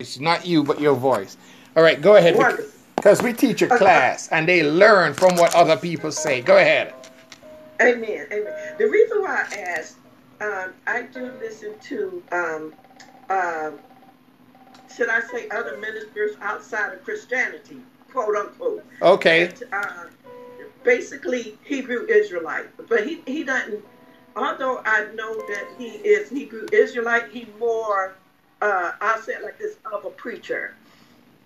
It's not you, but your voice. All right, go ahead. Because we teach a class and they learn from what other people say. Go ahead. Amen. Amen. The reason why I asked, um, I do listen to, um, uh, should I say, other ministers outside of Christianity, quote unquote. Okay. And, uh, basically, Hebrew Israelite, but he he doesn't. Although I know that he is Hebrew Israelite, he more uh, I'll say it like this of a preacher,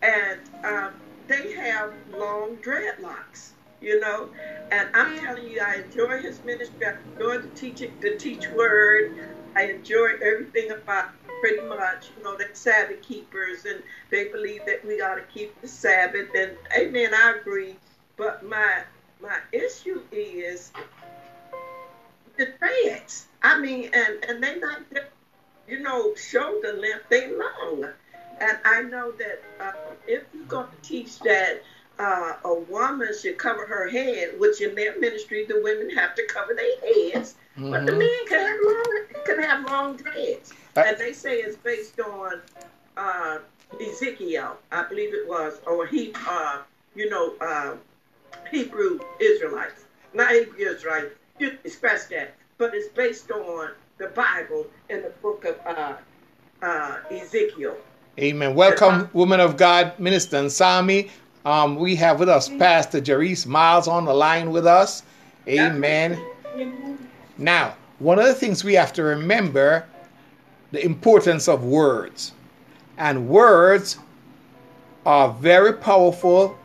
and um, they have long dreadlocks, you know. And I'm telling you, I enjoy his ministry. I enjoy the teaching, the teach word. I enjoy everything about pretty much, you know, the Sabbath keepers, and they believe that we ought to keep the Sabbath. And Amen, I agree. But my my issue is the dreads. I mean, and and they're not you know, shoulder length, they long. And I know that uh, if you're going to teach that uh, a woman should cover her head, which in their ministry the women have to cover their heads, mm-hmm. but the mm-hmm. men can have long can have long dreads, and they say it's based on uh, Ezekiel, I believe it was, or he, uh, you know, uh, Hebrew Israelites, not Hebrew Israelites. You scratch that, but it's based on the Bible in the book of uh, uh, Ezekiel. Amen. Welcome, woman of God, Minister Nsami. Um, we have with us Pastor Jerice Miles on the line with us. Amen. Now, one of the things we have to remember the importance of words. And words are very powerful,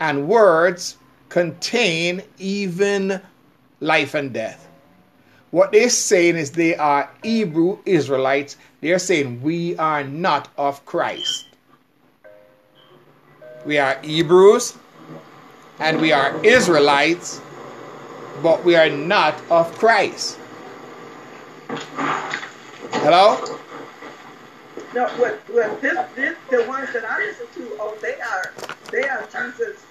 and words contain even life and death. What they're saying is they are Hebrew Israelites. They're saying we are not of Christ. We are Hebrews and we are Israelites, but we are not of Christ. Hello? No, what, what this, this, the ones that I listen to, oh, they are, they are Jesus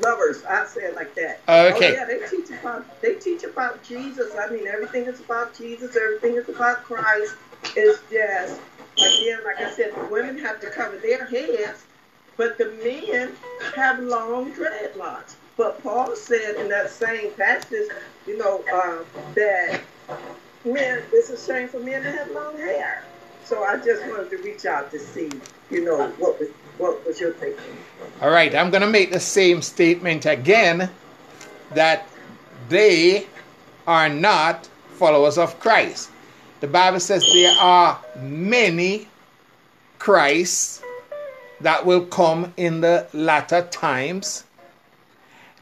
lovers. I say it like that. Okay. Oh, yeah, they teach about they teach about Jesus. I mean, everything is about Jesus. Everything is about Christ. It's just again, like I said, the women have to cover their heads, but the men have long dreadlocks. But Paul said in that same passage, you know, uh, that men it's a shame for men to have long hair. So I just wanted to reach out to see, you know, what was what was your thinking? All right, I'm going to make the same statement again that they are not followers of Christ. The Bible says there are many Christs that will come in the latter times,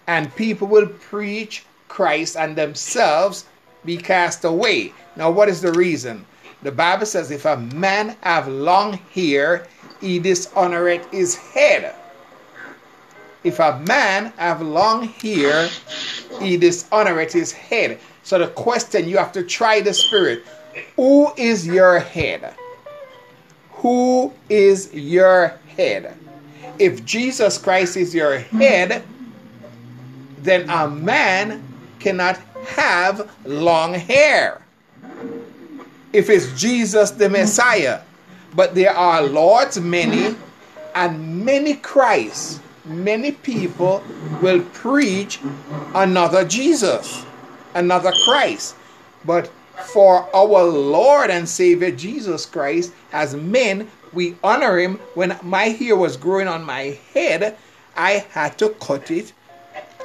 and people will preach Christ and themselves be cast away. Now, what is the reason? The Bible says, if a man have long hair, he dishonoreth his head. If a man have long hair, he dishonoreth his head. So the question you have to try the spirit. Who is your head? Who is your head? If Jesus Christ is your head, then a man cannot have long hair. If it's Jesus the Messiah, but there are Lord's many and many Christ. Many people will preach another Jesus, another Christ. But for our Lord and Savior Jesus Christ, as men, we honor him. When my hair was growing on my head, I had to cut it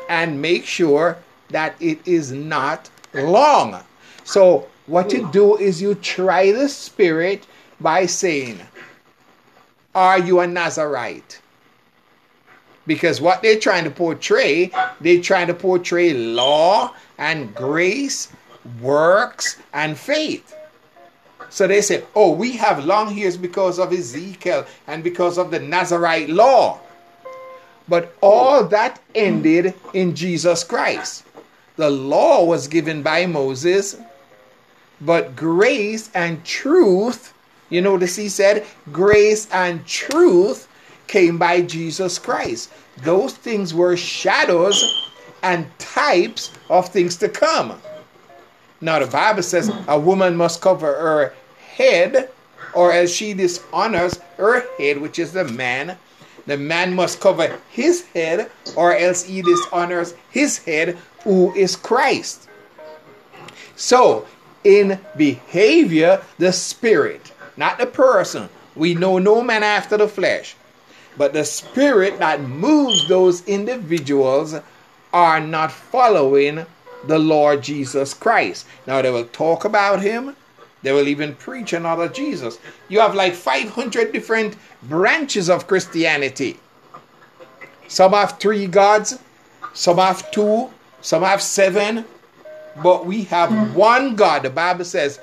and make sure that it is not long. So, what you do is you try the spirit by saying, Are you a Nazarite? Because what they're trying to portray, they're trying to portray law and grace, works and faith. So they say, Oh, we have long hairs because of Ezekiel and because of the Nazarite law. But all that ended in Jesus Christ. The law was given by Moses, but grace and truth you notice he said, grace and truth came by Jesus Christ. Those things were shadows and types of things to come. Now, the Bible says a woman must cover her head, or as she dishonors her head, which is the man. The man must cover his head, or else he dishonors his head, who is Christ. So, in behavior, the spirit, not the person. We know no man after the flesh. But the spirit that moves those individuals are not following the Lord Jesus Christ. Now they will talk about him, they will even preach another Jesus. You have like 500 different branches of Christianity. Some have three gods, some have two, some have seven, but we have one God. The Bible says,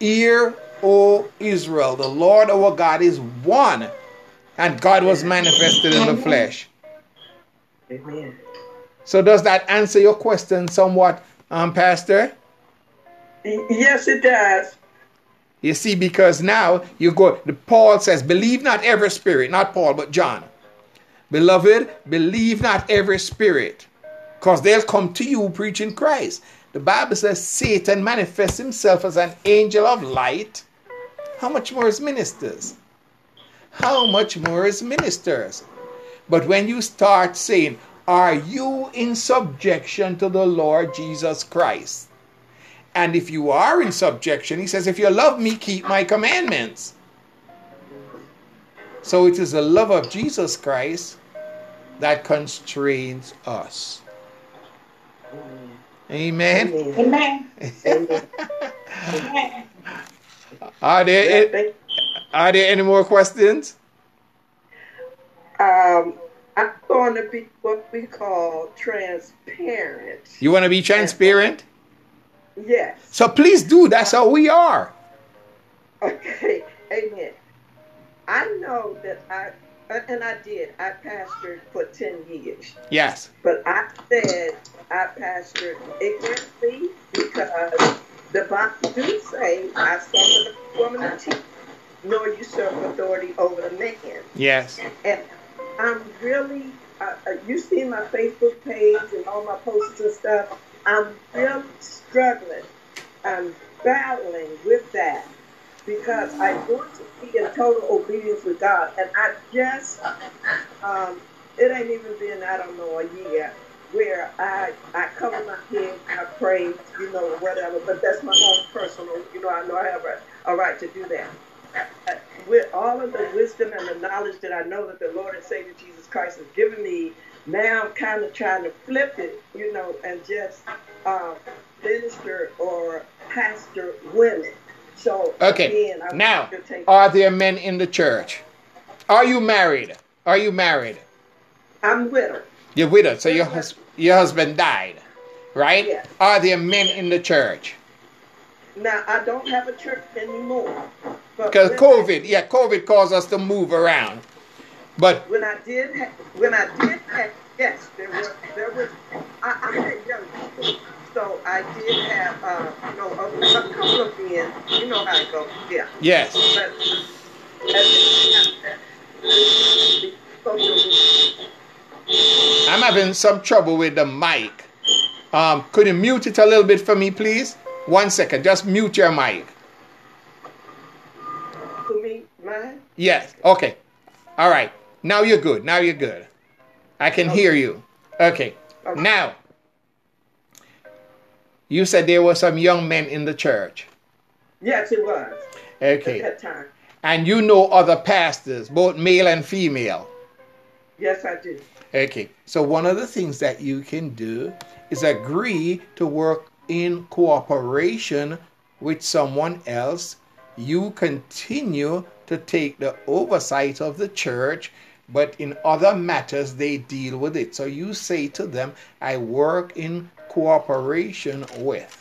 Hear, O Israel, the Lord our God is one and God was manifested in the flesh. Amen. So does that answer your question somewhat, um, Pastor? Yes, it does. You see, because now you go, the Paul says, believe not every spirit, not Paul, but John. Beloved, believe not every spirit, because they'll come to you preaching Christ. The Bible says Satan manifests himself as an angel of light. How much more as ministers? how much more as ministers? But when you start saying, Are you in subjection to the Lord Jesus Christ? And if you are in subjection, he says, If you love me, keep my commandments. So it is the love of Jesus Christ that constrains us. Amen. Amen. Amen. Are there are there any more questions? Um, I'm going to be what we call transparent. You want to be transparent? Yes. So please do. That's how we are. Okay. Amen. I know that I, and I did, I pastored for 10 years. Yes. But I said I pastored ignorantly because the Bible do say I suffered the woman of teeth nor usurp authority over the man. Yes. And I'm really, uh, uh, you see my Facebook page and all my posts and stuff. I'm really struggling. I'm battling with that because I want to be in total obedience with God. And I just, um, it ain't even been, I don't know, a year where I I cover my head, I pray, you know, whatever. But that's my own personal, you know, I know I have a, a right to do that with all of the wisdom and the knowledge that I know that the Lord and Savior Jesus Christ has given me, now I'm kind of trying to flip it, you know, and just uh, minister or pastor women. So okay, again, now are there men in the church? Are you married? Are you married? I'm widowed. You're widowed, so your hus- your husband died, right? Yes. Are there men in the church? Now I don't have a church anymore. Because COVID, yeah, COVID caused us to move around. But when I did, ha- when I did, have, yes, there was, there was. I, I had young people, so I did have, uh, you know, a, a couple of men. You know how it goes, yeah. Yes. But, I'm having some trouble with the mic. Um, could you mute it a little bit for me, please? One second, just mute your mic. For me, mine? Yes. Okay. All right. Now you're good. Now you're good. I can okay. hear you. Okay. okay. Now, you said there were some young men in the church. Yes, it was. Okay. At that time. And you know other pastors, both male and female. Yes, I do. Okay. So one of the things that you can do is agree to work in cooperation with someone else, you continue to take the oversight of the church, but in other matters they deal with it. So you say to them, I work in cooperation with.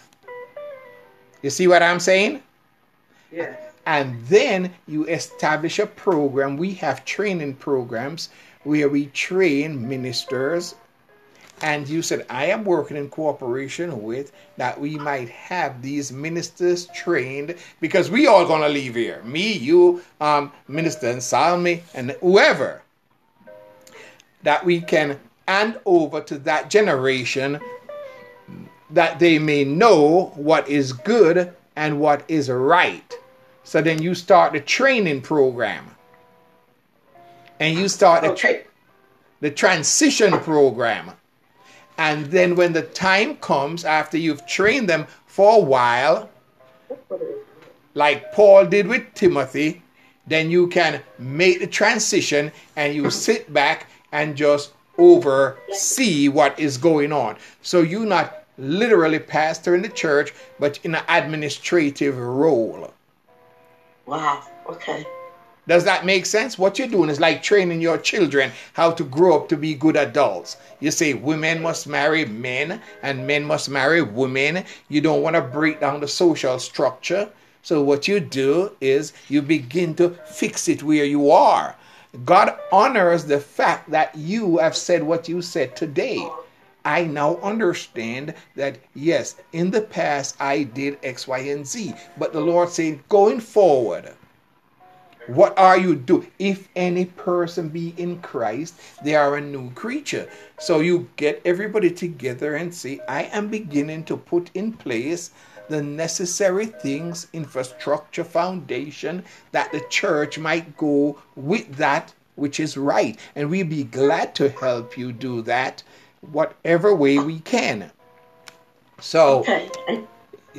You see what I'm saying? Yes. And then you establish a program. We have training programs where we train ministers and you said, I am working in cooperation with that we might have these ministers trained because we all gonna leave here. Me, you, um, Minister and Salmi, and whoever. That we can hand over to that generation that they may know what is good and what is right. So then you start the training program. And you start the, transition program. And then when the time comes after you've trained them for a while, like Paul did with Timothy, then you can make the transition and you sit back and just oversee what is going on. So you're not literally pastor in the church, but in an administrative role. Wow. Okay. Does that make sense? What you're doing is like training your children how to grow up to be good adults. You say women must marry men and men must marry women. You don't want to break down the social structure. So, what you do is you begin to fix it where you are. God honors the fact that you have said what you said today. I now understand that yes, in the past I did X, Y, and Z, but the Lord said, going forward, what are you do? If any person be in Christ, they are a new creature. So you get everybody together and say, I am beginning to put in place the necessary things, infrastructure, foundation, that the church might go with that which is right. And we'd be glad to help you do that, whatever way we can. So Okay.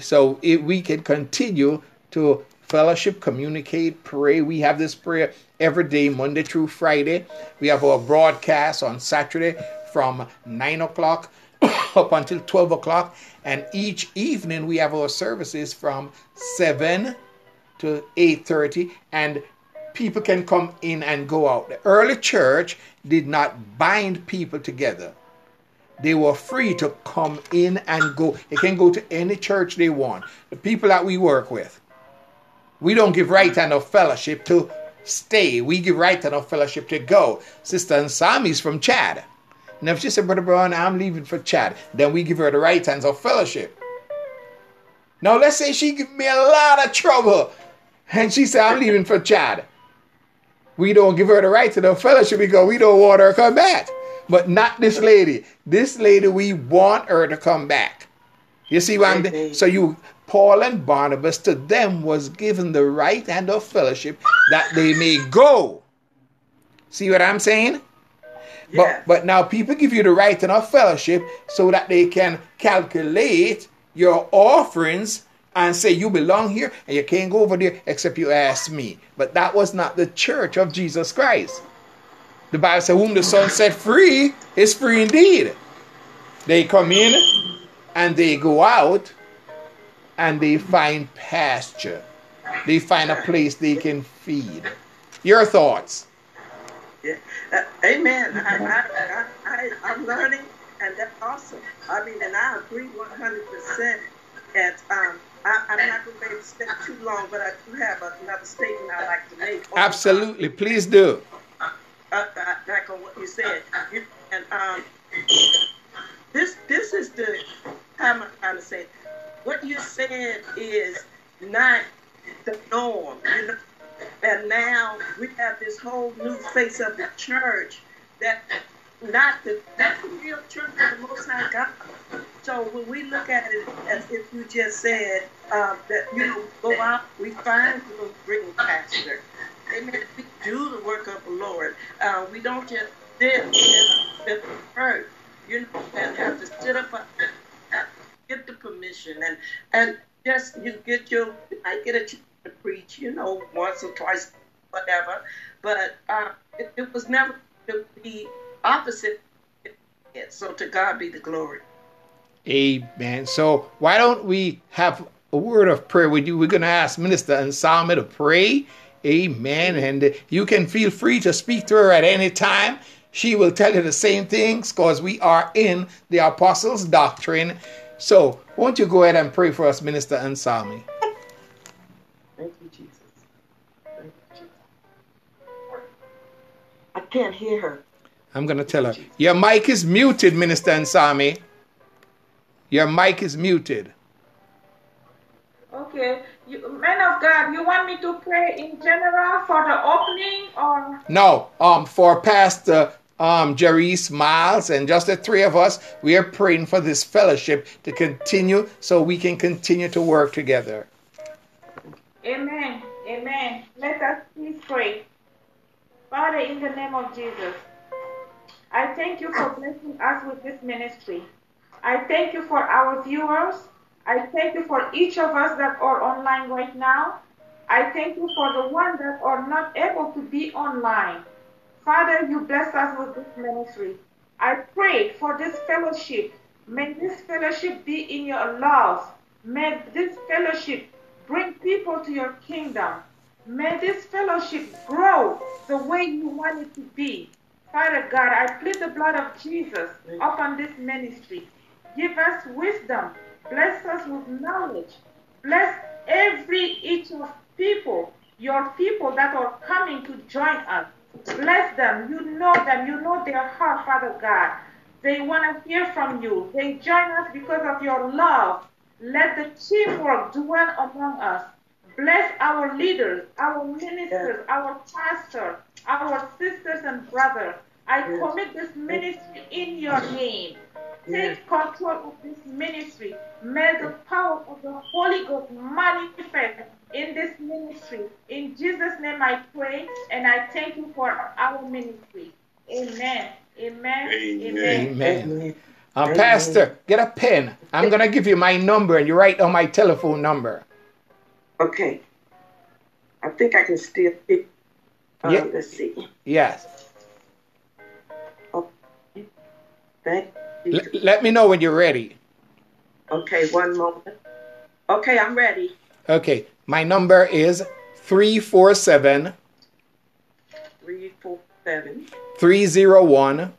so if we can continue to fellowship, communicate, pray. We have this prayer every day, Monday through Friday. We have our broadcast on Saturday from 9 o'clock up until 12 o'clock. And each evening we have our services from 7 to 8.30 and people can come in and go out. The early church did not bind people together they were free to come in and go. They can go to any church they want. The people that we work with, we don't give right and of fellowship to stay. We give right and of fellowship to go. Sister Ansami's from Chad. And if she said, Brother Brown, I'm leaving for Chad, then we give her the right hands of fellowship. Now let's say she give me a lot of trouble and she said, I'm leaving for Chad. We don't give her the right to the fellowship because we don't want her to come back. But not this lady. This lady, we want her to come back. You see what I'm Amen. So you, Paul and Barnabas, to them was given the right hand of fellowship that they may go. See what I'm saying? But but now people give you the right and of fellowship so that they can calculate your offerings and say you belong here and you can't go over there except you ask me. But that was not the church of Jesus Christ. The Bible said, Whom the Son set free is free indeed. They come in and they go out and they find pasture. They find a place they can feed. Your thoughts? Yeah. Uh, amen. I, I, I, I, I'm learning, and that's awesome. I mean, and I agree 100%. And um, I, I'm not going to be able to stay too long, but I do have another statement I'd like to make. Absolutely. Please do. Uh, uh, back on what you said. You, and um, Said is not the norm, you know. And now we have this whole new face of the church that not the not the real church of the Most High God. So when we look at it as if you just said um, that you know go out, we find people bring pastor. Amen. We do the work of the Lord. Uh, we don't just sit the church, you know, and have to sit up and get the permission and and just you get your I get a chance to preach, you know, once or twice, whatever. But uh, it, it was never to be opposite. So to God be the glory. Amen. So why don't we have a word of prayer with you? We're going to ask Minister Ansama to pray. Amen. And you can feel free to speak to her at any time. She will tell you the same things because we are in the Apostles' Doctrine. So won't you go ahead and pray for us, Minister Ansami? Thank you, Jesus. Thank you, Jesus. I can't hear her. I'm going to tell her. Your mic is muted, Minister Ansami. Your mic is muted. Okay, you, man of God, you want me to pray in general for the opening or? No, um, for Pastor um Jerice Miles and just the three of us, we are praying for this fellowship to continue so we can continue to work together. Amen. Amen. Let us please pray. Father, in the name of Jesus, I thank you for blessing us with this ministry. I thank you for our viewers. I thank you for each of us that are online right now. I thank you for the ones that are not able to be online. Father, you bless us with this ministry. I pray for this fellowship. May this fellowship be in your love. May this fellowship bring people to your kingdom. May this fellowship grow the way you want it to be. Father God, I plead the blood of Jesus upon this ministry. Give us wisdom. Bless us with knowledge. Bless every each of people, your people that are coming to join us. Bless them. You know them. You know their heart, Father God. They want to hear from you. They join us because of your love. Let the teamwork dwell among us. Bless our leaders, our ministers, our pastor, our sisters and brothers. I commit this ministry in your name. Take control of this ministry. May the power of the Holy Ghost manifest in this ministry. In Jesus' name I pray and I thank you for our ministry. Amen. Amen. Amen. Amen. Amen. Um, Pastor, get a pen. I'm going to give you my number and you write on my telephone number. Okay. I think I can still pick. Uh, Yeah. Let's see. Yes. Thank you. Let me know when you're ready. Okay, one moment. Okay, I'm ready. Okay. My number is 347 Three four seven 301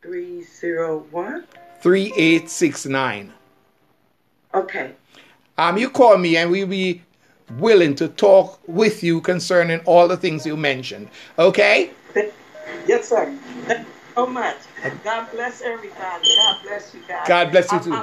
three zero one. 3869. Okay. Um, you call me and we'll be willing to talk with you concerning all the things you mentioned. Okay? Yes, sir. Thank you so much. God bless everybody. God bless you guys. God bless you too.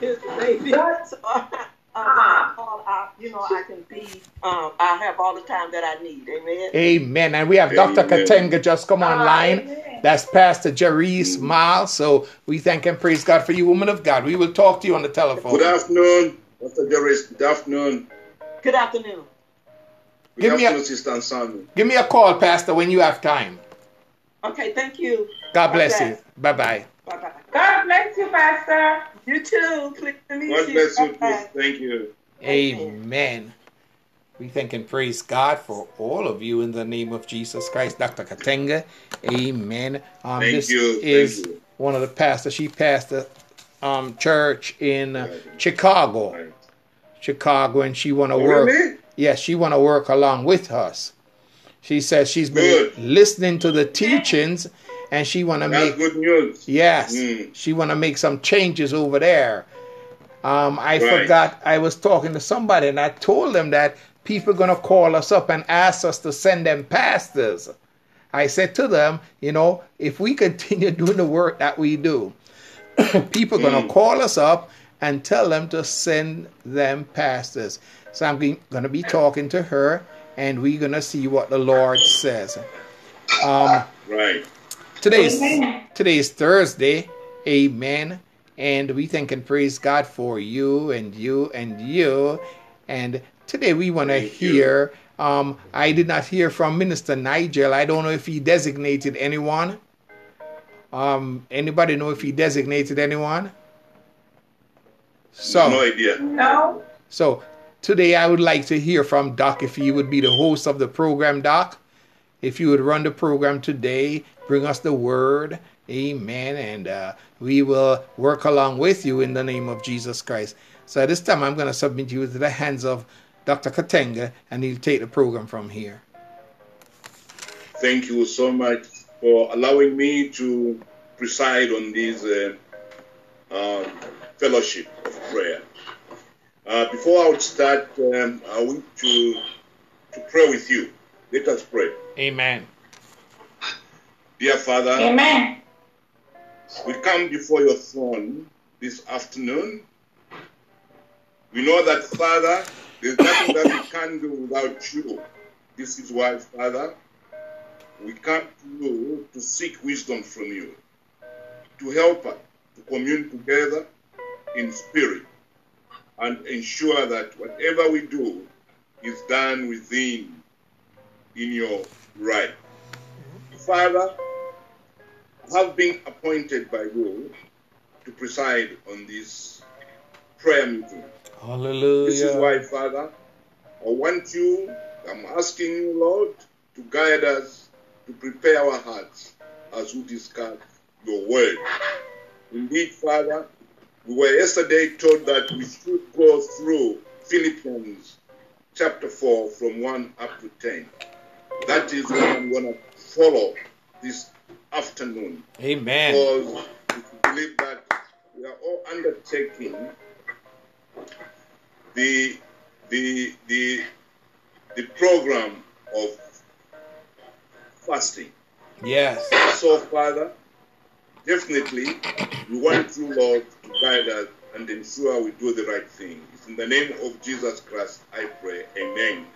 I'm his baby. So, uh, uh, when I you know, I can be, um, I have all the time that I need. Amen. Amen. And we have Dr. Katenga just come online. Amen. That's Pastor Jerice Miles. So we thank and praise God for you, woman of God. We will talk to you on the telephone. Good afternoon, Dr. Jerris. Good afternoon. Good afternoon. Good Give me a- afternoon, Sister Ansami. Give me a call, Pastor, when you have time. Okay, thank you. God bless you. Okay. Bye bye. Bye bye. God bless you, Pastor. You too. Please to God bless you, Bye-bye. please. Thank you. Amen. We thank and praise God for all of you in the name of Jesus Christ. Dr. Katenga. Amen. Um, Thank this you, thank is you. one of the pastors. She pastored um, church in uh, Right. Chicago. Right. Chicago, and she want to Oh, work. really? Yes, she want to work along with us. She says she's been Good. listening to the teachings, and she want to make good news. yes, Mm. she want to make some changes over there. Um, I Right. forgot I was talking to somebody, and I told them that people gonna call us up and ask us to send them pastors. I said to them, you know, if we continue doing the work that we do, people gonna Mm. call us up and tell them to send them pastors. So I'm going to be talking to her, and we're gonna see what the Lord says. Um, Right. Today's Amen. today's Thursday, Amen. And we thank and praise God for you and you and you. And today we want to Thank you. hear. Um, I did not hear from Minister Nigel. I don't know if he designated anyone. Um, anybody know if he designated anyone? So, No idea. No. so today I would like to hear from Doc if he would be the host of the program, Doc. If you would run the program today, bring us the word. Amen. And uh, we will work along with you in the name of Jesus Christ. So at this time, I'm going to submit you to the hands of Dr. Katenga, and he'll take the program from here. Thank you so much for allowing me to preside on this uh, uh, fellowship of prayer. Uh, before I would start, um, I want to, to pray with you. Let us pray. Amen. Dear Father, Amen. we come before your throne this afternoon. We know that, Father, there's nothing that we can do without you. This is why, Father, we come to you to seek wisdom from you, to help us to commune together in spirit and ensure that whatever we do is done within in your right. Father, have been appointed by you to preside on this prayer meeting. Hallelujah. This is why, Father, I want you, I'm asking you, Lord, to guide us, to prepare our hearts as we discuss your word. Indeed, Father, we were yesterday told that we should go through Philippians chapter 4 from 1 up to 10. That is what I'm going to follow this afternoon. Amen. Because we believe that we are all undertaking the the the the program of fasting. Yes. So, Father, definitely we want you, Lord, to guide us and ensure we do the right thing. It's in the name of Jesus Christ I pray. Amen.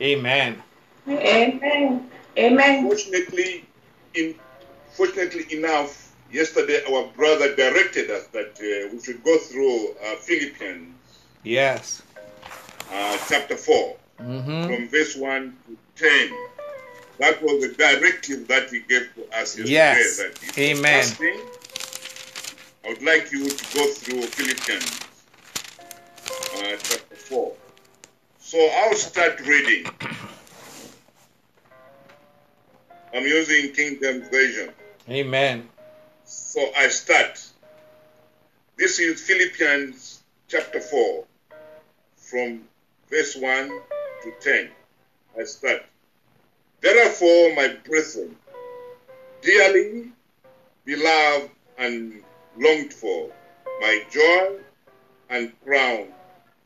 Amen. Amen. Amen. Fortunately, in fortunately enough, yesterday our brother directed us that uh, we should go through uh, Philippians Yes. uh, chapter 4 Mm-hmm. from verse 1 to 10. That was the directive that he gave to us yesterday. Yes. Amen. fasting, I would like you to go through Philippians uh, chapter 4. So I'll start reading. I'm using King James Version. Amen. So I start. This is Philippians chapter 4, from verse 1 to 10. I start. Therefore, my brethren, dearly beloved and longed for, my joy and crown,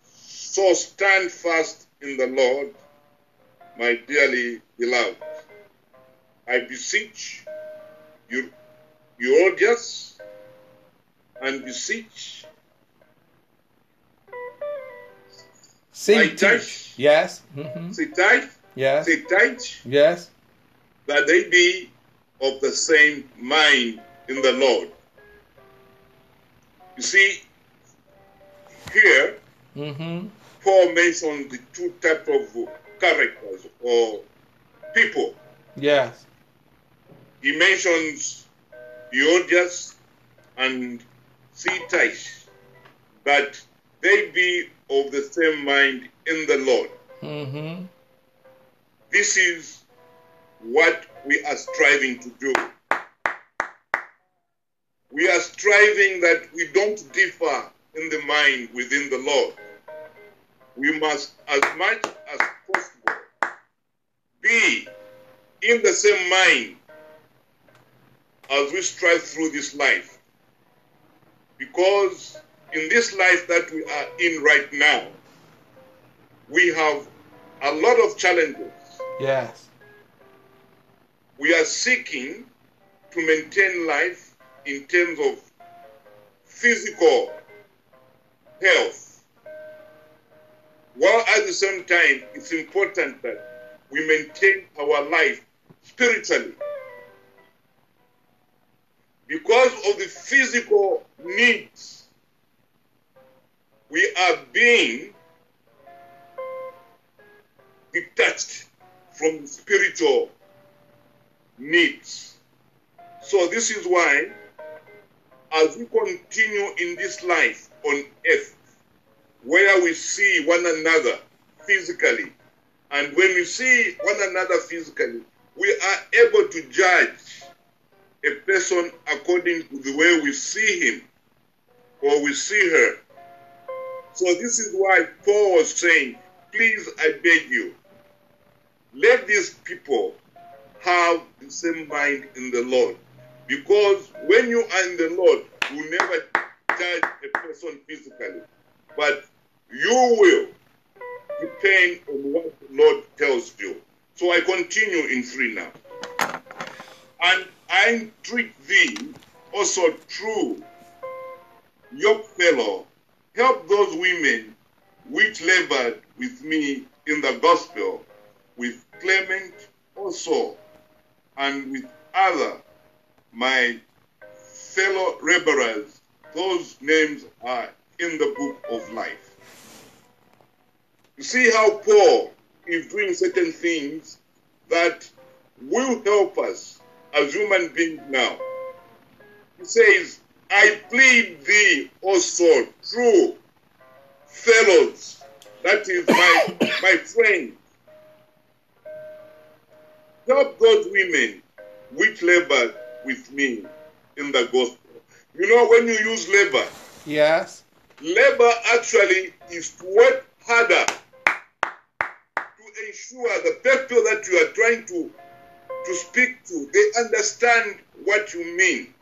so stand fast in the Lord, my dearly beloved. I beseech you, Euodias, and beseech Like to? Yes. Mm-hmm. Syntyche, Yes. Syntyche, Yes. that they be of the same mind in the Lord. You see, here Mm-hmm. Paul mentions the two type of characters or people. Yes. He mentions Euodias and Syntyche, but they be of the same mind in the Lord. Mm-hmm. This is what we are striving to do. We are striving that we don't differ in the mind within the Lord. We must, as much as possible, be in the same mind as we strive through this life. Because in this life that we are in right now, we have a lot of challenges. Yes. We are seeking to maintain life in terms of physical health. While at the same time, it's important that we maintain our life spiritually. Because of the physical needs, we are being detached from spiritual needs. So, this is why, as we continue in this life on earth, where we see one another physically, and when we see one another physically, we are able to judge a person according to the way we see him or we see her. So, this is why Paul was saying, Please, I beg you, let these people have the same mind in the Lord. Because when you are in the Lord, you never judge a person physically, but you will depend on what the Lord tells you. So I continue in 3 now. And I entreat thee also true yoke fellow, help those women which labored with me in the gospel, with Clement also, and with other my fellow laborers. Those names are in the book of life. You see how Paul is doing certain things that will help us as human beings now. He says, I plead thee also, true fellows, that is my, my friend, help those women which labor with me in the gospel. You know, when you use labor, Yes. labor actually is to work harder to ensure the people that you are trying to to speak to. They understand what you mean.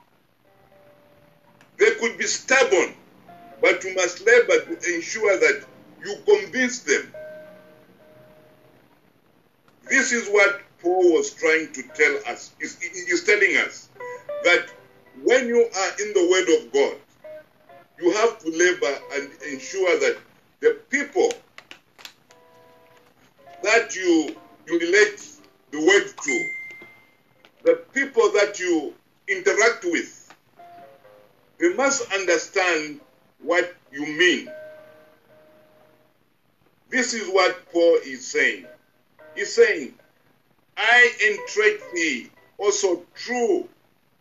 They could be stubborn but you must labor to ensure that you convince them. This is what paul was trying to tell us. He's, he's telling us that when you are in the word of god you have to labor and ensure that the people that you you relate the word to, the people that you interact with, they must understand what you mean. This is what Paul is saying. He's saying, I entreat thee also true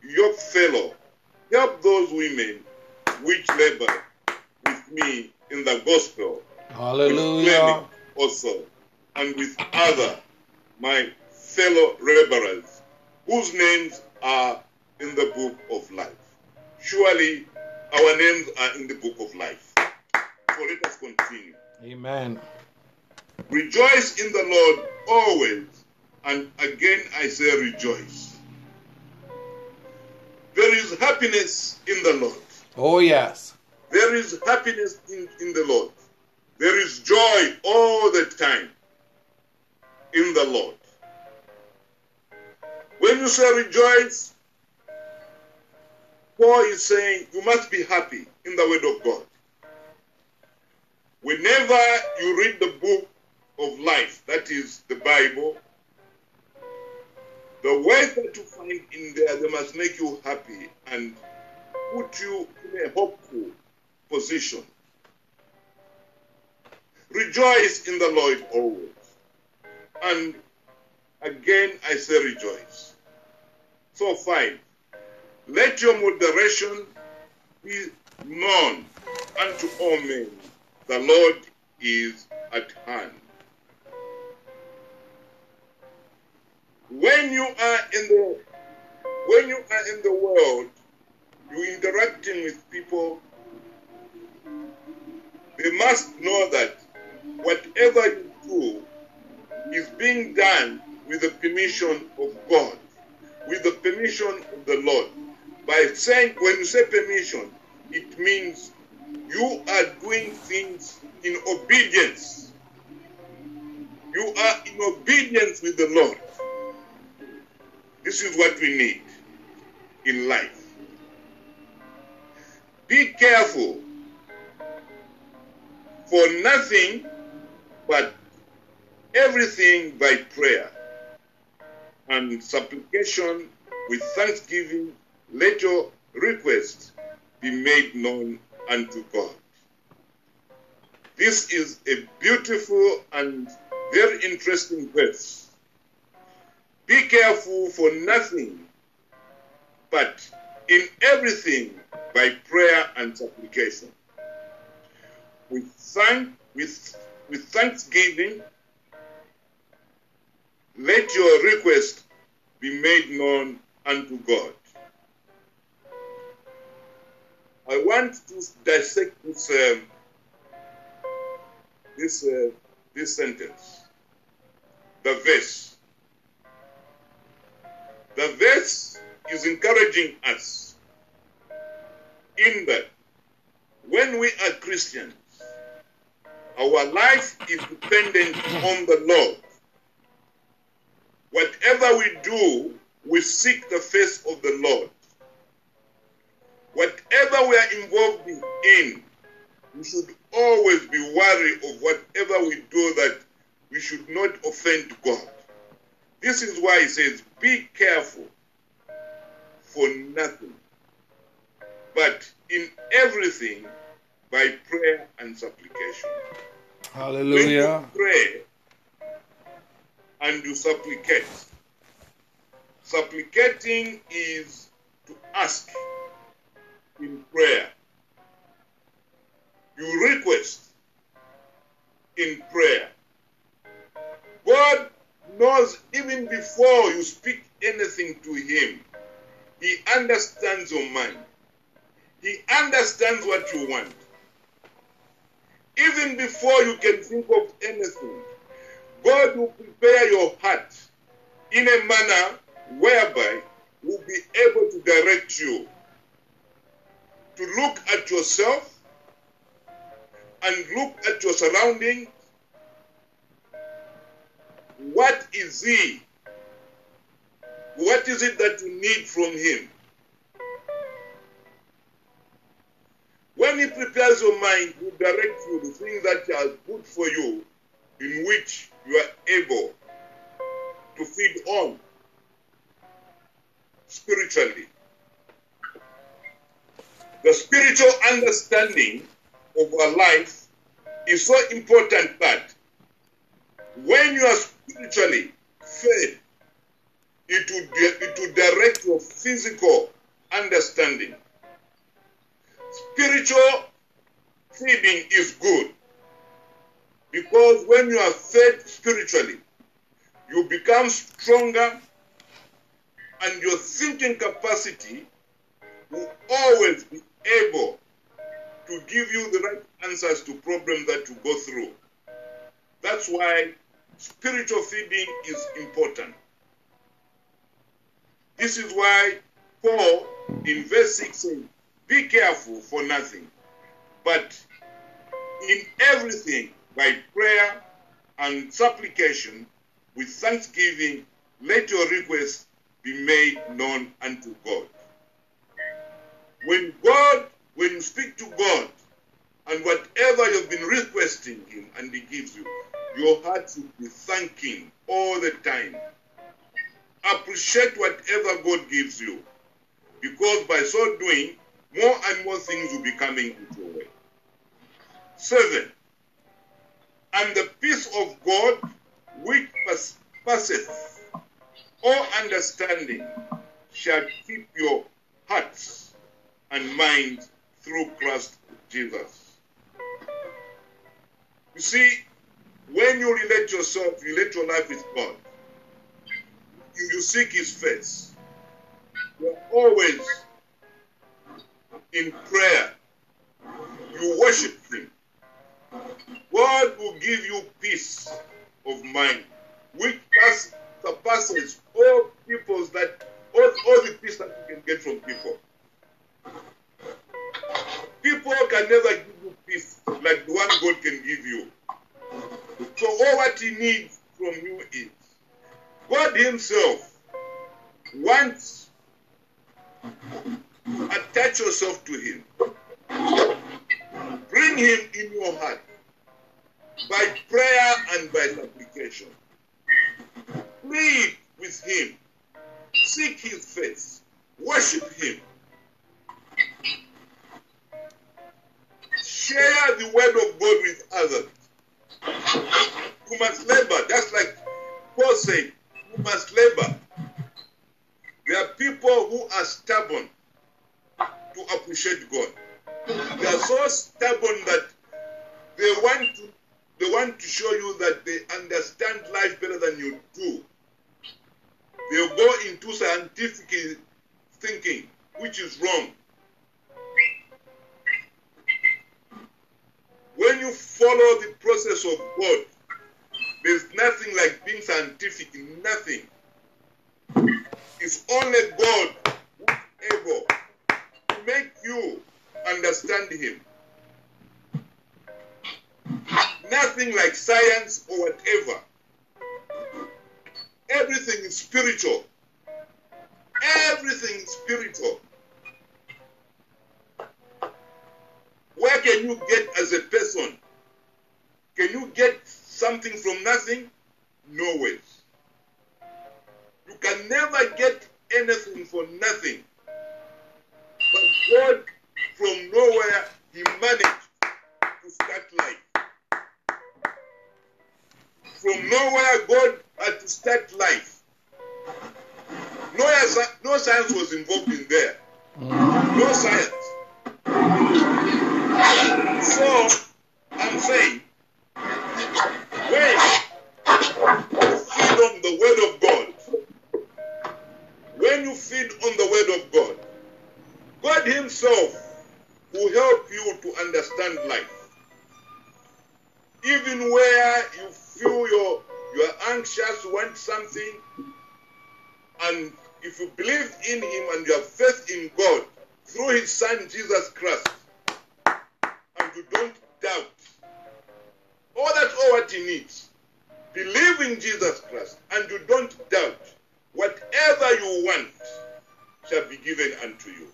your fellow, help those women which labor with me in the gospel, Hallelujah. Also, and with other my fellow laborers, whose names are in the book of life. Surely our names are in the book of life. So let us continue. Amen. Rejoice in the Lord always, and again I say rejoice. There is happiness in the Lord. Oh, yes. There is happiness in, in the Lord. There is joy all the time in the Lord. When you say rejoice, Paul is saying you must be happy in the word of God. Whenever you read the book of life, that is the Bible, the words that you find in there, they must make you happy and put you in a hopeful position. Rejoice in the Lord always. And again, I say rejoice. So, five, let your moderation be known unto all men. The Lord is at hand. When you are in the when you are in the world, you interacting with people, they must know that whatever you do is being done with the permission of God, with the permission of the Lord. By saying, when you say permission, it means you are doing things in obedience. You are in obedience with the Lord. This is what we need in life. Be careful for nothing but everything by prayer and supplication with thanksgiving. Let your request be made known unto God. This is a beautiful and very interesting verse. Be careful for nothing, but in everything by prayer and supplication. With thank with with thanksgiving, let your request be made known unto God. I want to dissect this um, this uh, this sentence, the verse. The verse is encouraging us in that when we are Christians, our life is dependent on the Lord. Whatever we do, we seek the face of the Lord. Whatever we are involved in, we should always be wary of whatever we do that we should not offend God. This is why he says, Be careful for nothing, but in everything by prayer and supplication. Hallelujah. When you pray, and you supplicate. Supplicating is to ask in prayer. You request in prayer. God knows even before you speak anything to Him, He understands your mind. He understands what you want. Even before you can think of anything, God will prepare your heart in a manner whereby He will be able to direct you to look at yourself and look at your surroundings. What is He? What is it that you need from Him? When He prepares your mind, He will direct you the things that are good for you, in which you are able to feed on spiritually. The spiritual understanding of our life is so important that when you are spiritually fed, it will, it will direct your physical understanding. Spiritual feeding is good because when you are fed spiritually, you become stronger and your thinking capacity will always be able to give you the right answers to problems that you go through. That's why spiritual feeding is important. This is why Paul in verse 6 says, Be careful for nothing, but in everything by prayer and supplication with thanksgiving, let your requests be made known unto God. When God, when you speak to God, and whatever you've been requesting Him and He gives you, your heart should be thanking all the time. Appreciate whatever God gives you, because by so doing, more and more things will be coming into your way. Seven, and the peace of God, which passeth all understanding, shall keep your hearts and minds through Christ Jesus. You see, when you relate yourself, relate your life with God, you, you seek His face. You're always in prayer. You worship Him. God will give you peace of mind, which pass, surpasses all people's that all, all the peace that you can get from people. People can never give you peace like the one God can give you. So all what He needs from you is God Himself wants attach yourself to Him. Bring Him in your heart by prayer and by supplication. Plead with Him. Seek His face. Worship Him. Share the word of God with others. You must labor, just like Paul said, you must labor. There are people who are stubborn to appreciate God. They are so stubborn that they want to they want to show you that they understand life better than you do. They'll go into scientific thinking, which is wrong. When you follow the process of God, there's nothing like being scientific, nothing. It's only God who's able to make you understand Him. Nothing like science or whatever. Everything is spiritual. Everything is spiritual. Where can you get as a person? Can you get something from nothing? No ways. You can never get anything for nothing. But God, from nowhere, He managed to start life. from nowhere, God had to start life. No, no science was involved in there. No science. So, I'm saying, when you feed on the Word of God, when you feed on the Word of God, God Himself will help you to understand life. Even where you feel you're, you're anxious, want something, and if you believe in Him and you have faith in God through His Son Jesus Christ, and you don't doubt, all that's all what He needs. Believe in Jesus Christ and you don't doubt, whatever you want shall be given unto you.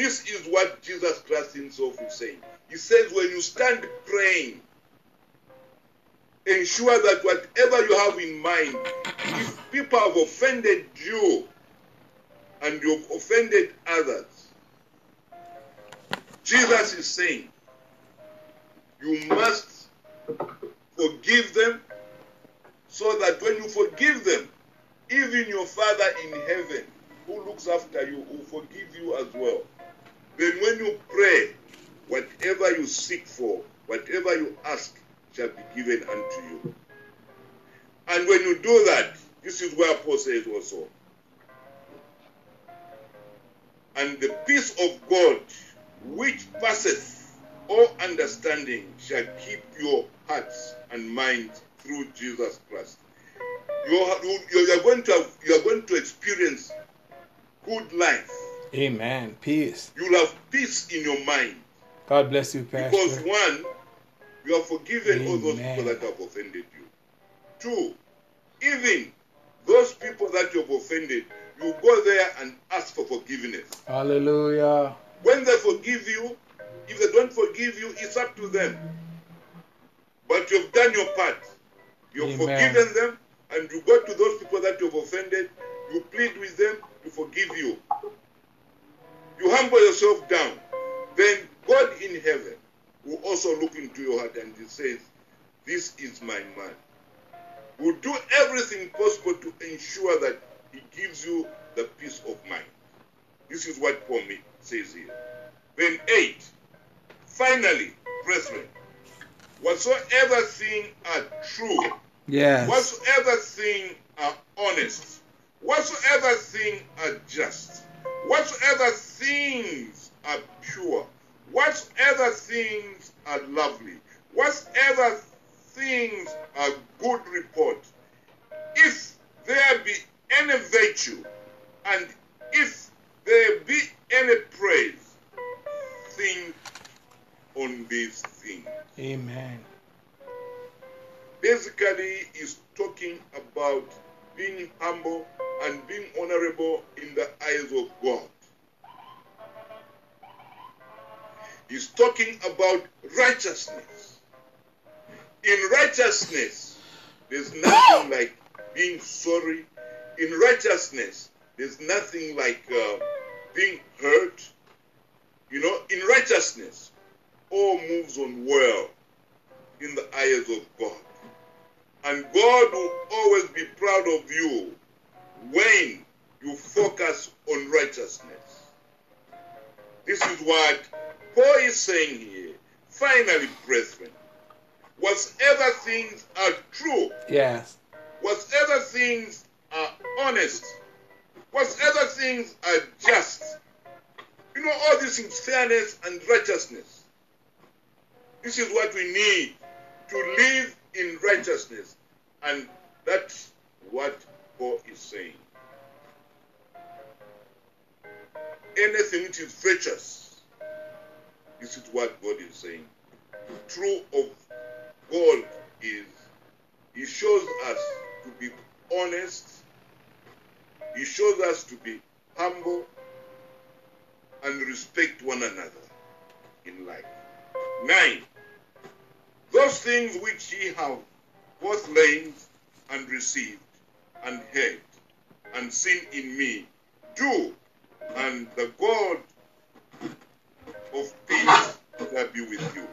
This is what Jesus Christ Himself is saying. He says, when you stand praying, ensure that whatever you have in mind, if people have offended you and you've offended others, Jesus is saying, you must forgive them so that when you forgive them, even your Father in heaven, who looks after you, will forgive you as well. Then when you pray, whatever you seek for, whatever you ask, shall be given unto you. And when you do that, this is where Paul says also, and the peace of God, which passeth all understanding, shall keep your hearts and minds through Jesus Christ. You are, you are going to have, you are going to experience good life. Amen. Peace. You will have peace in your mind. God bless you, Pastor. Because one, you have forgiven all those people that have offended you. Two, even those people that you have offended, you go there and ask for forgiveness. Hallelujah. When they forgive you, if they don't forgive you, it's up to them. But you've done your part. You've Amen. forgiven them, and you go to those people that you've offended, you plead with them to forgive you. You humble yourself down. Then God in heaven will also look into your heart and he says, This is my man. Will do everything possible to ensure that he gives you the peace of mind. This is what Paul says here. Then 8. Finally, brethren, whatsoever thing are true, Yes. whatsoever thing are honest, whatsoever thing are just, whatsoever things are pure, whatsoever things are lovely, whatsoever things are good report, if there be any virtue, and if there be any praise, think on these things Amen. basically is talking about being humble and being honorable in the eyes of God. He's talking about righteousness. In righteousness, there's nothing like being sorry. In righteousness, there's nothing like uh, being hurt. You know, in righteousness, all moves on well in the eyes of God. And God will always be proud of you when you focus on righteousness. This is what Paul is saying here. Finally, brethren, whatever things are true, Yes. whatever things are honest, whatever things are just, you know, all these things, fairness and righteousness. This is what we need to live in righteousness. And that's what Paul is saying. Anything which is virtuous, this is what God is saying. True of God is He shows us to be honest, He shows us to be humble and respect one another in life. Nine, those things which ye have both learned and received and heard and seen in me, do, and the God of peace shall be with you.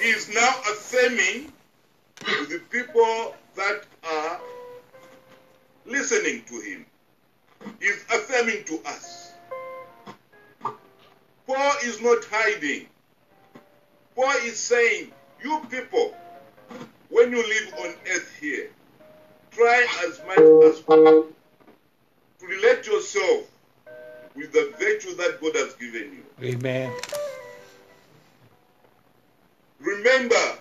He is now affirming to the people that are listening to him. He is affirming to us. Paul is not hiding. Paul is saying, you people, when you live on earth here, try as much as possible to relate yourself with the virtue that God has given you. Amen. Remember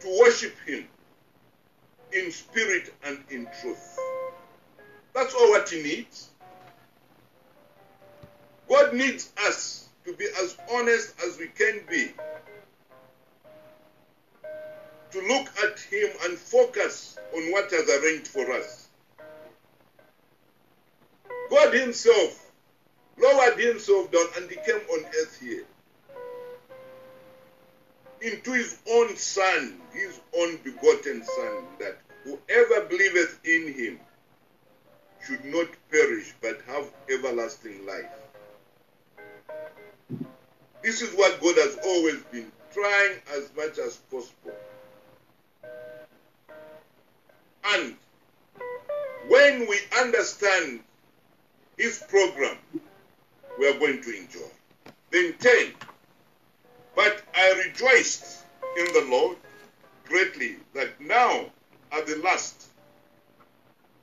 to worship Him in spirit and in truth. That's all what He needs. God needs us to be as honest as we can be, to look at Him and focus on what has arranged for us. God Himself lowered Himself down and He came on earth here into his own son, his own begotten son, that whoever believeth in him should not perish but have everlasting life. This is what God has always been trying as much as possible. And when we understand his program, we are going to enjoy. Then 10. But I rejoiced in the Lord greatly that now at the last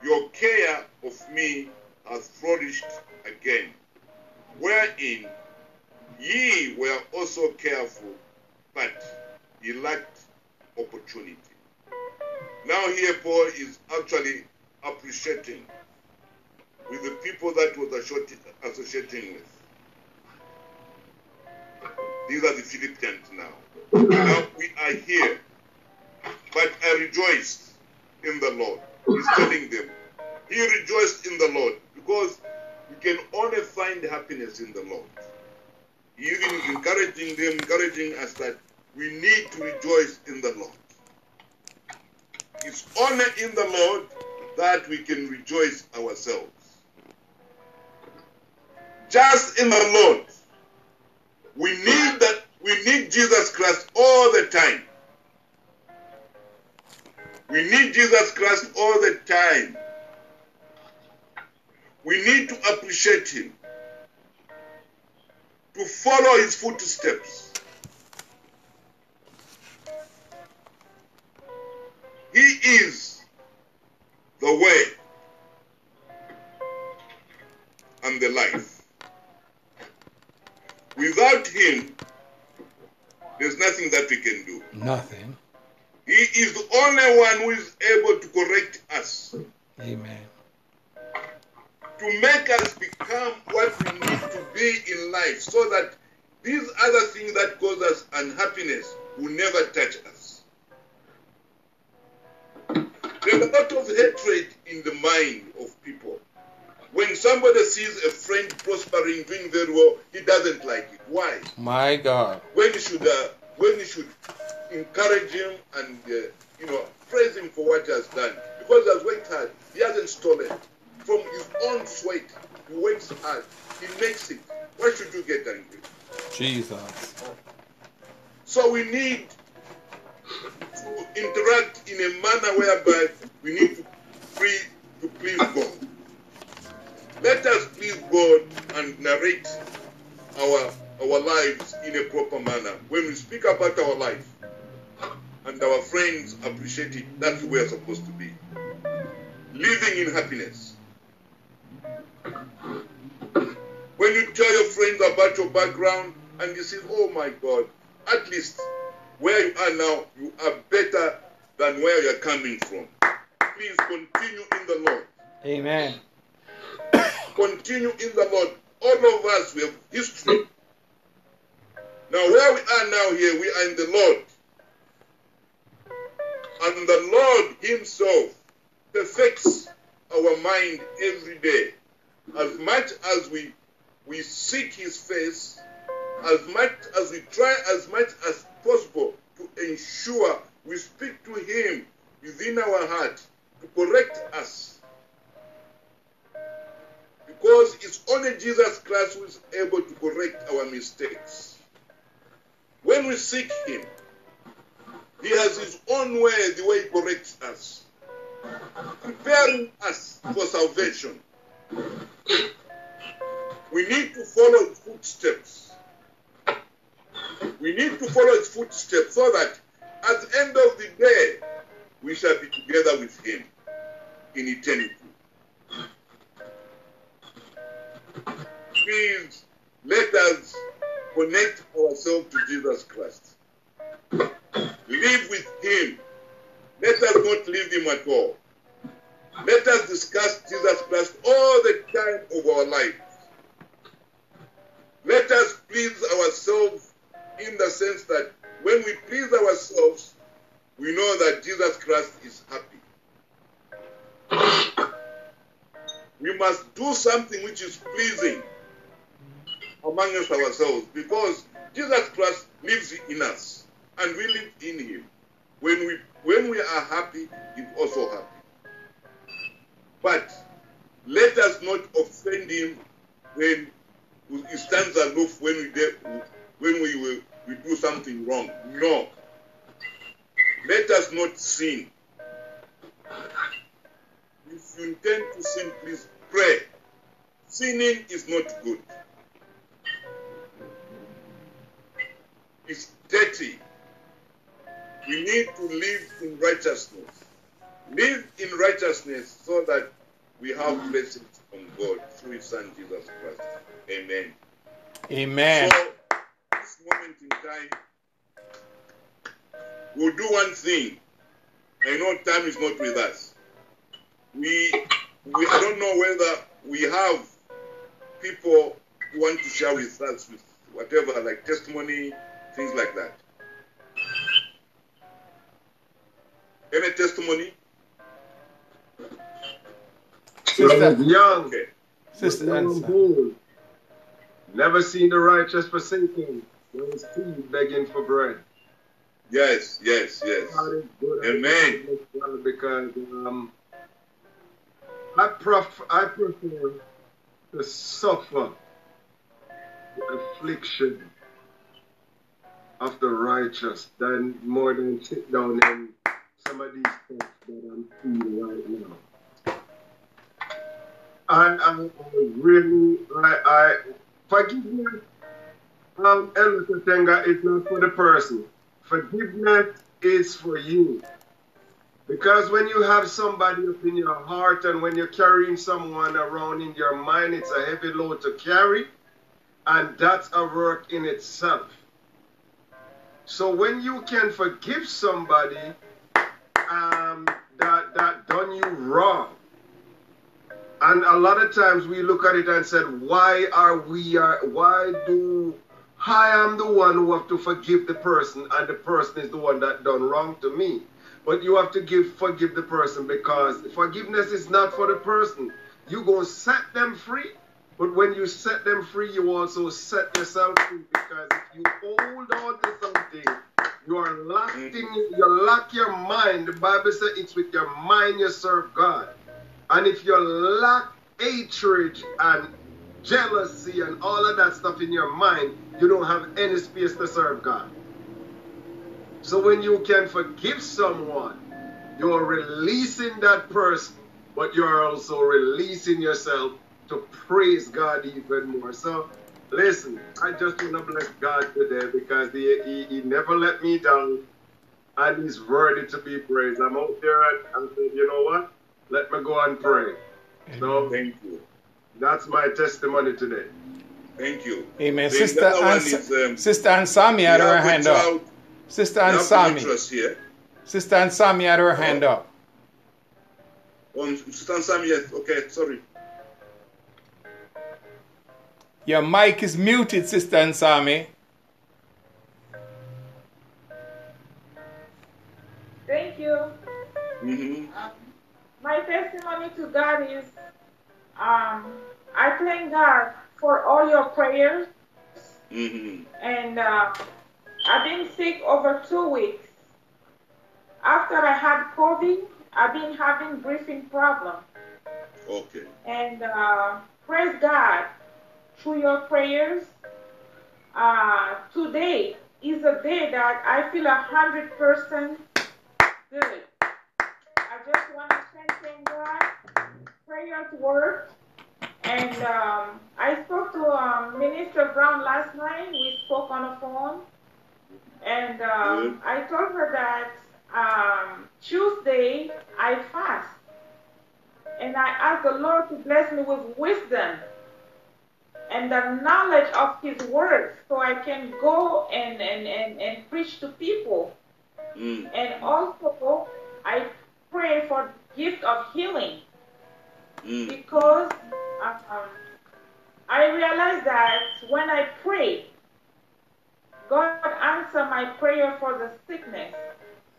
your care of me hath flourished again, wherein ye were also careful, but ye lacked opportunity. Now here Paul is actually appreciating with the people that was associating with. These are the Philippians now. now we are here. But I rejoiced in the Lord. He's telling them. He rejoiced in the Lord because we can only find happiness in the Lord. Even encouraging them, encouraging us that we need to rejoice in the Lord. It's only in the Lord that we can rejoice ourselves. Just in the Lord we need that we need Jesus Christ all the time. We need Jesus Christ all the time. We need to appreciate him. To follow his footsteps. He is the way and the life. Without him, there's nothing that we can do. Nothing. He is the only one who is able to correct us, Amen. To make us become what we need to be in life, so that these other things that cause us unhappiness will never touch us. There's a lot of hatred in the mind of people. When somebody sees a friend prospering, doing very well, he doesn't like it. Why? My God. When he should, uh, when he should encourage him and uh, you know praise him for what he has done, because he has worked hard. He hasn't stolen from his own sweat. He works hard. He makes it. Why should you get angry? Jesus. So we need to interact in a manner whereby we need to free to please God. Let us please God and narrate our our lives in a proper manner. When we speak about our life and our friends appreciate it, that's where we're supposed to be. Living in happiness. When you tell your friends about your background and you say, oh my God, at least where you are now, you are better than where you're coming from. Please continue in the Lord. Amen. Continue in the Lord. All of us, we have history. Now, where we are now here, we are in the Lord. And the Lord Himself perfects our mind every day. As much as we, we seek His face, as much as we try as much as possible to ensure we speak to Him within our heart to correct us. Because it's only Jesus Christ who is able to correct our mistakes. When we seek Him, He has His own way, the way He corrects us, preparing us for salvation. We need to follow His footsteps. We need to follow His footsteps so that at the end of the day, we shall be together with Him in eternity. Please let us connect ourselves to Jesus Christ. Live with Him. Let us not leave Him at all. Let us discuss Jesus Christ all the time of our lives. Let us please ourselves in the sense that when we please ourselves, we know that Jesus Christ is happy. We must do something which is pleasing amongst ourselves because Jesus Christ lives in us and we live in him. When we when we are happy, he's also happy. But let us not offend him when he stands aloof when we de- when we, we we do something wrong. No. Let us not sin. If you intend to sin, please pray. Sinning is not good. It's dirty. We need to live in righteousness. Live in righteousness so that we have blessings from God through His Son Jesus Christ. Amen. Amen. So, this moment in time, we'll do one thing. I know time is not with us. We, we I don't know whether we have people who want to share with us with whatever, like testimony, things like that. Any testimony? Sister, young, Okay. Sister young Ansa. Never seen the righteous forsaken. There was seed begging for bread. Yes, yes, yes. God is good. Amen. Because um, I, pref- I prefer to suffer the affliction of the righteous than more than sit down in some of these things that I'm feeling right now. I, I, I really, I, I forgiveness, um, Katenga, is not for the person. Forgiveness is for you. Because when you have somebody up in your heart and when you're carrying someone around in your mind, it's a heavy load to carry. And that's a work in itself. So when you can forgive somebody um, that, that done you wrong, and a lot of times we look at it and said, why are we, are, why do I am the one who have to forgive the person and the person is the one that done wrong to me. But you have to give forgive the person because forgiveness is not for the person. You go set them free. But when you set them free, you also set yourself free because if you hold on to something, you are locked in, you lock your mind. The Bible says it's with your mind you serve God. And if you lack hatred and jealousy and all of that stuff in your mind, you don't have any space to serve God. So when you can forgive someone, you're releasing that person, but you're also releasing yourself to praise God even more. So listen, I just want to bless God today because he, he, he never let me down and he's worthy to be praised. I'm out there and you know what? Let me go and pray. So Thank you. that's my testimony today. Thank you. Amen. The Sister other one Ansa, is, um, Sister Ansami had we her have a hand up. Sister we have Ansami. interest here. Sister Ansami had her hand up. On Sister Ansami, yes. Okay, sorry. Your mic is muted, Sister Ansami. Thank you. hmm My testimony to God is um, I thank God for all your prayers, hmm and uh, I've been sick over two weeks. After I had COVID, I've been having breathing problems. Okay. And uh, praise God through your prayers. Uh, today is a day that I feel a hundred percent good. I just want to God. Prayers work. And um, I spoke to um, Minister Brown last night. We spoke on the phone. And um, I told her that um, Tuesday I fast. And I asked the Lord to bless me with wisdom and the knowledge of His word so I can go and, and, and, and preach to people. Mm. And also, I pray for gift of healing Mm. because um, I realize that when I pray, God answer my prayer for the sickness.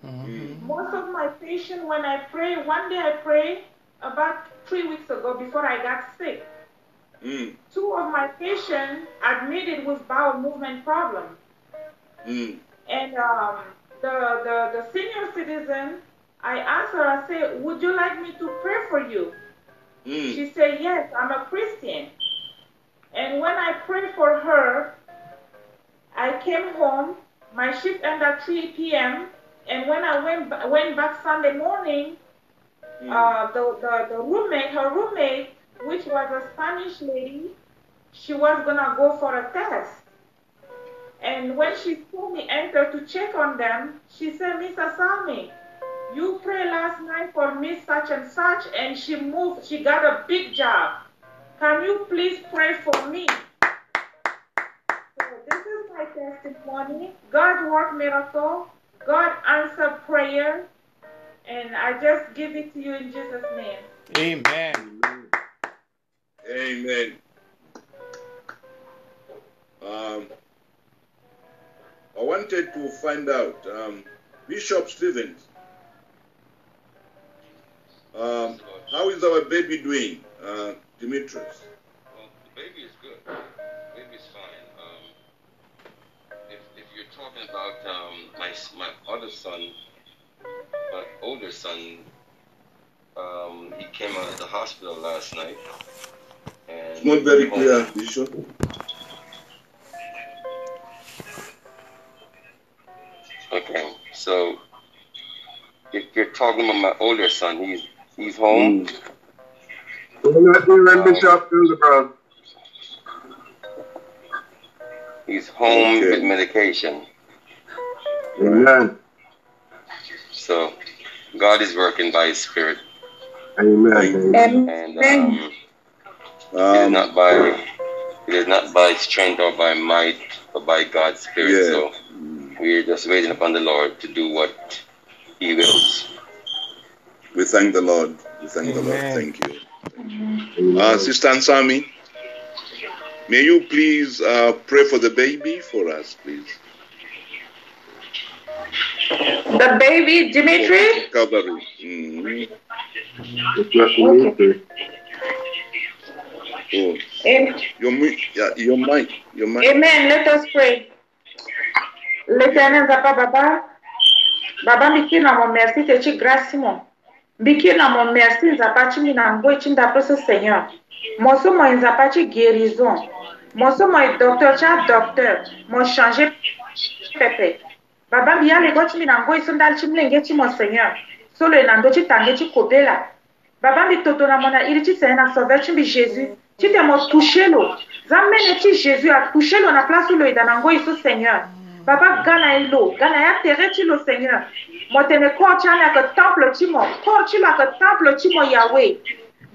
Mm. Most of my patients, when I pray, one day I pray about three weeks ago before I got sick. Mm. Two of my patients admitted with bowel movement problem. Mm. And um, the, the, the senior citizen, I asked her, I said, would you like me to pray for you? Mm. She said, Yes, I'm a Christian. And when I prayed for her, I came home. My shift ended at 3 p.m. And when I went, went back Sunday morning, Mm. uh, the, the, the roommate, her roommate, which was a Spanish lady, she was going to go for a test. And when she saw me enter to check on them, she said, Mr. Salmi, you pray last night for me such and such, and she moved, she got a big job. Can you please pray for me? So this is my testimony. God worked miracle. God answered prayer. And I just give it to you in Jesus' name. Amen. Amen. Um, I wanted to find out, um, Bishop Stevens, um, how is our baby doing, uh, Demetrius? Well, the baby is good. The baby's fine. Um, if, if you're talking about um, my my other son, my older son, um, he came out of the hospital last night. And It's not very clear, Bishop. Okay, so if you're talking about my older son, he's he's home. Mm. We're not hearing Bishop Hildebrand. He's home Okay. with medication. Amen. So God is working by His Spirit, Amen. Amen. and um, it is Um, not by it is not by strength or by might, but by God's Spirit. Yeah. So we're just waiting upon the Lord to do what He wills. We thank the Lord. We thank the Lord. Amen. Thank you. Uh, Sister Ansami, may you please uh, pray for the baby for us, please. The baby, Dimitri? Calvary. It's not Dimitri. Oh, Am- your, mi- yeah, your mic. Your mic. Amen. Let us pray. L'éternel Papa, Baba, Baba, mbiki na mon merci, te chi grâce mon. mbikila mon merci nzapachi minangwe chindaposo seigneur. Moso mo nzapachi guérison. Moso mo docteur cha docteur. Mo changer pepe. Baba mbiyale go chiminangwe sondali chimlenge chimo seigneur. Solo enando chitange chikobela baba mbitoto na mo na iri chisene sauveur jésus. Chite mo touche lo. Jésus lo na place lo seigneur. baba gana ilo gana ya tere ti lo sengina mo tene kor ti ani ayeke temple ti mo kor ti lo ayeke temple ti mo yahwe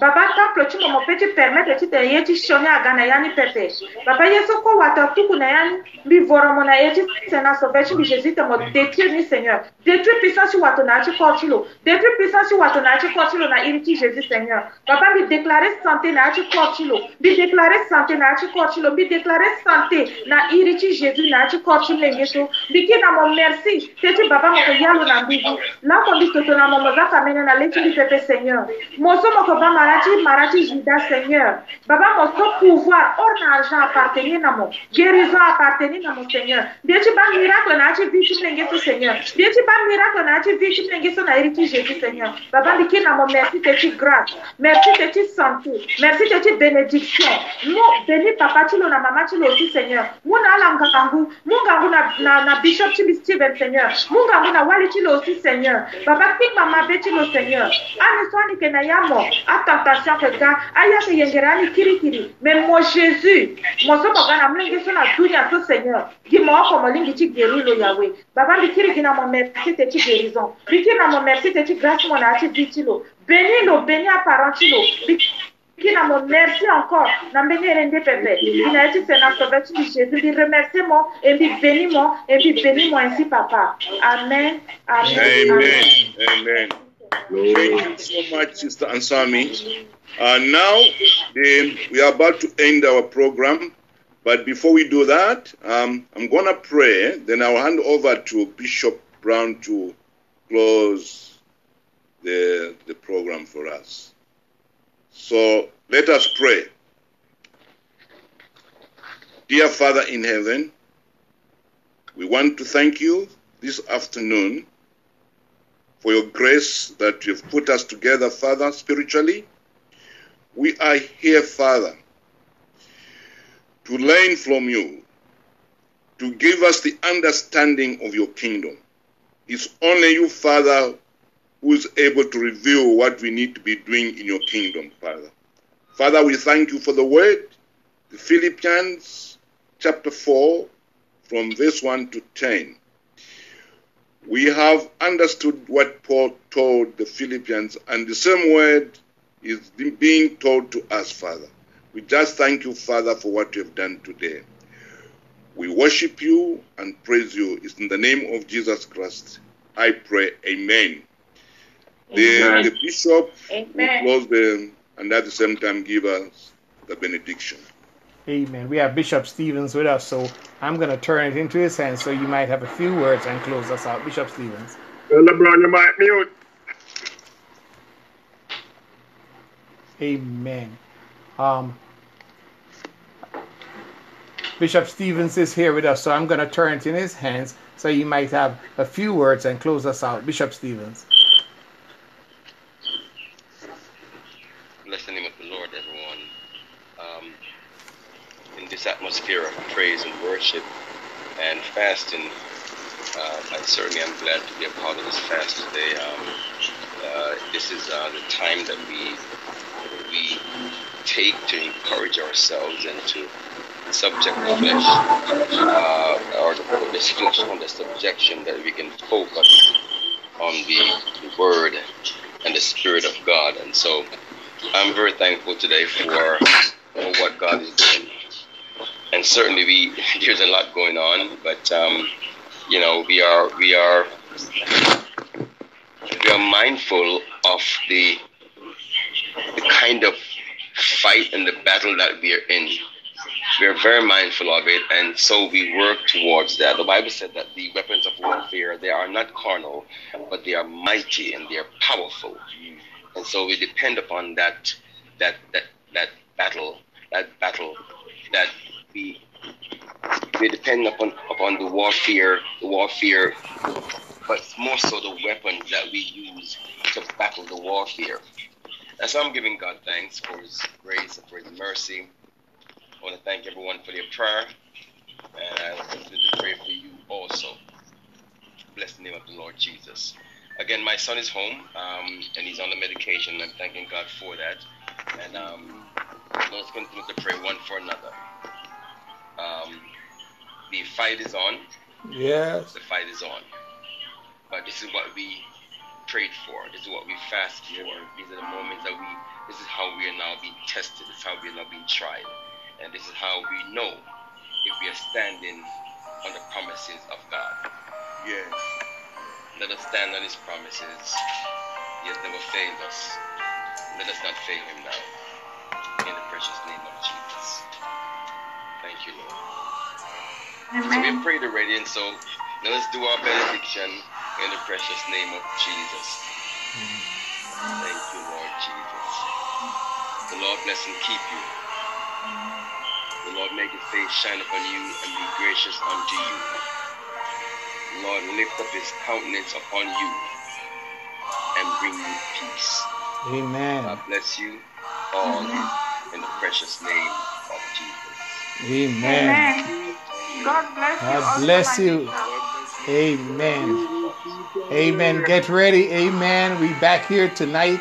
Baba Templo tu momope tu permete tu teye tu shonyaga na yani pepe baba ye so kue wata tuku na yani mbi voromo na ye tu se na sove tu mbi jésus te mo détruire ni seigneur. Détruire puissance tu wato na ti kue lo détruire puissance tu wato na ti kue lo na iri ti jésus seigneur. Baba mbi déclare santé na ya ti kue ti lo mbi déclare santé na ya ti kue ti lo mbi déclare santé na iri ti jésus na ya ti kue ti lenge so ki na mo merci te ti baba mo yalo na mbi la mo mbi toto na mo mo za famene na le ti pepe seigneur. Mo so mo ko ba Marachi, Marachi, Judas, Seigneur. Baba, mon pouvoir, or argent appartenir à mon. Guérison appartenir à mon Seigneur. Dieu, tu vas miracle, na tu vis, tu n'engues Seigneur. Dieu, tu vas miracle, na tu vis, tu n'engues son héritage, Jésus, Seigneur. Baba, diki na mon merci, t'es grâce. Merci, t'es santé. Merci, t'es bénédiction. Nous, béni papa, tu l'as, maman, tu l'as aussi, Seigneur. Muna langangu, mungangu na, na, na Bishop Chibi Steven, Seigneur. Mungangu na wali, tu l'as aussi, Seigneur. Baba, pik mama, be, tu l'as, Seigneur. Ani swani ke na yamo, a tentation quelqu'un ayashe yengerani kirikiri memmo jésus mozombo ga na mulingi so na dunia to seigneur. Gi moko molingi ti guéri lo yahwe baba likiri gi na mo merci te ti guérison. Likiri na mo merci te ti grâce mo na yâ ti bi ti lo béni lo béni aparent ti lo qui n'a mon merci encore n'a béni rende pepe il a été c'est notre vertu de Jésus lui remercie moi et lui bénis moi et lui bénis moi ainsi papa. Amen amen amen, amen. amen. Thank you so much, Sister Ansami. Uh, now, we are about to end our program, but before we do that, um, I'm going to pray, then I'll hand over to Bishop Brown to close the, the program for us. So let us pray. Dear Father in heaven, we want to thank you this afternoon for your grace that you've put us together, Father, spiritually. We are here, Father, to learn from you, to give us the understanding of your kingdom. It's only you, Father, who is able to reveal what we need to be doing in your kingdom, Father. Father, we thank you for the word, the Philippians chapter 4, from verse 1 to 10 we have understood what Paul told the Philippians, and the same word is being told to us, Father. We just thank you, Father, for what you have done today. We worship you and praise you. It's in the name of Jesus Christ. I pray. Amen. The, Amen. the bishop Amen. will close the and at the same time give us the benediction. Amen. We have Bishop Stevens with us, so I'm going to turn it into his hands so you might have a few words and close us out. Bishop Stevens. Elder Brown, you might mute. Amen. Um, Bishop Stevens is here with us, so I'm going to turn it in his hands so you might have a few words and close us out. Bishop Stevens. Bless the name of the Lord, everyone. Um, in this atmosphere of praise and worship and fasting, uh, I certainly am glad to be a part of this fast today. Um, uh, this is uh, the time that we we take to encourage ourselves and to subject the flesh, uh, or to put this flesh under subjection, that we can focus on the, the Word and the Spirit of God. And so, I'm very thankful today for, for what God is doing. And certainly, we there's a lot going on, but um, you know, we are we are we are mindful of the the kind of fight and the battle that we are in. We are very mindful of it, and so we work towards that. The Bible said that the weapons of warfare they are not carnal, but they are mighty and they are powerful. And so we depend upon that that that that battle, that battle that we depend upon upon the warfare, the warfare, but more so the weapons that we use to battle the warfare. And so I'm giving God thanks for His grace and for His mercy. I want to thank everyone for their prayer, and I continue to pray for you also. Bless the name of the Lord Jesus. Again, my son is home, um, and he's on the medication. I'm thanking God for that. And um, let's continue to pray one for another. Um, the fight is on. Yes. The fight is on. But this is what we prayed for. This is what we fasted for. These are the moments that we. This is how we are now being tested. This is how we are now being tried, and this is how we know if we are standing on the promises of God. Yes. Let us stand on His promises. He has never failed us. Let us not fail Him now. In the precious name of Jesus. Thank you, Lord. So we Amen. have prayed already, and so let us do our benediction in the precious name of Jesus. Thank you, Lord Jesus. The Lord bless and keep you. The Lord make his face shine upon you and be gracious unto you. The Lord lift up his countenance upon you and bring you peace. Amen. God bless you all in the precious name of Jesus. Amen. Amen. God bless you. God bless you. Amen. Amen. Get ready. Amen. We back here tonight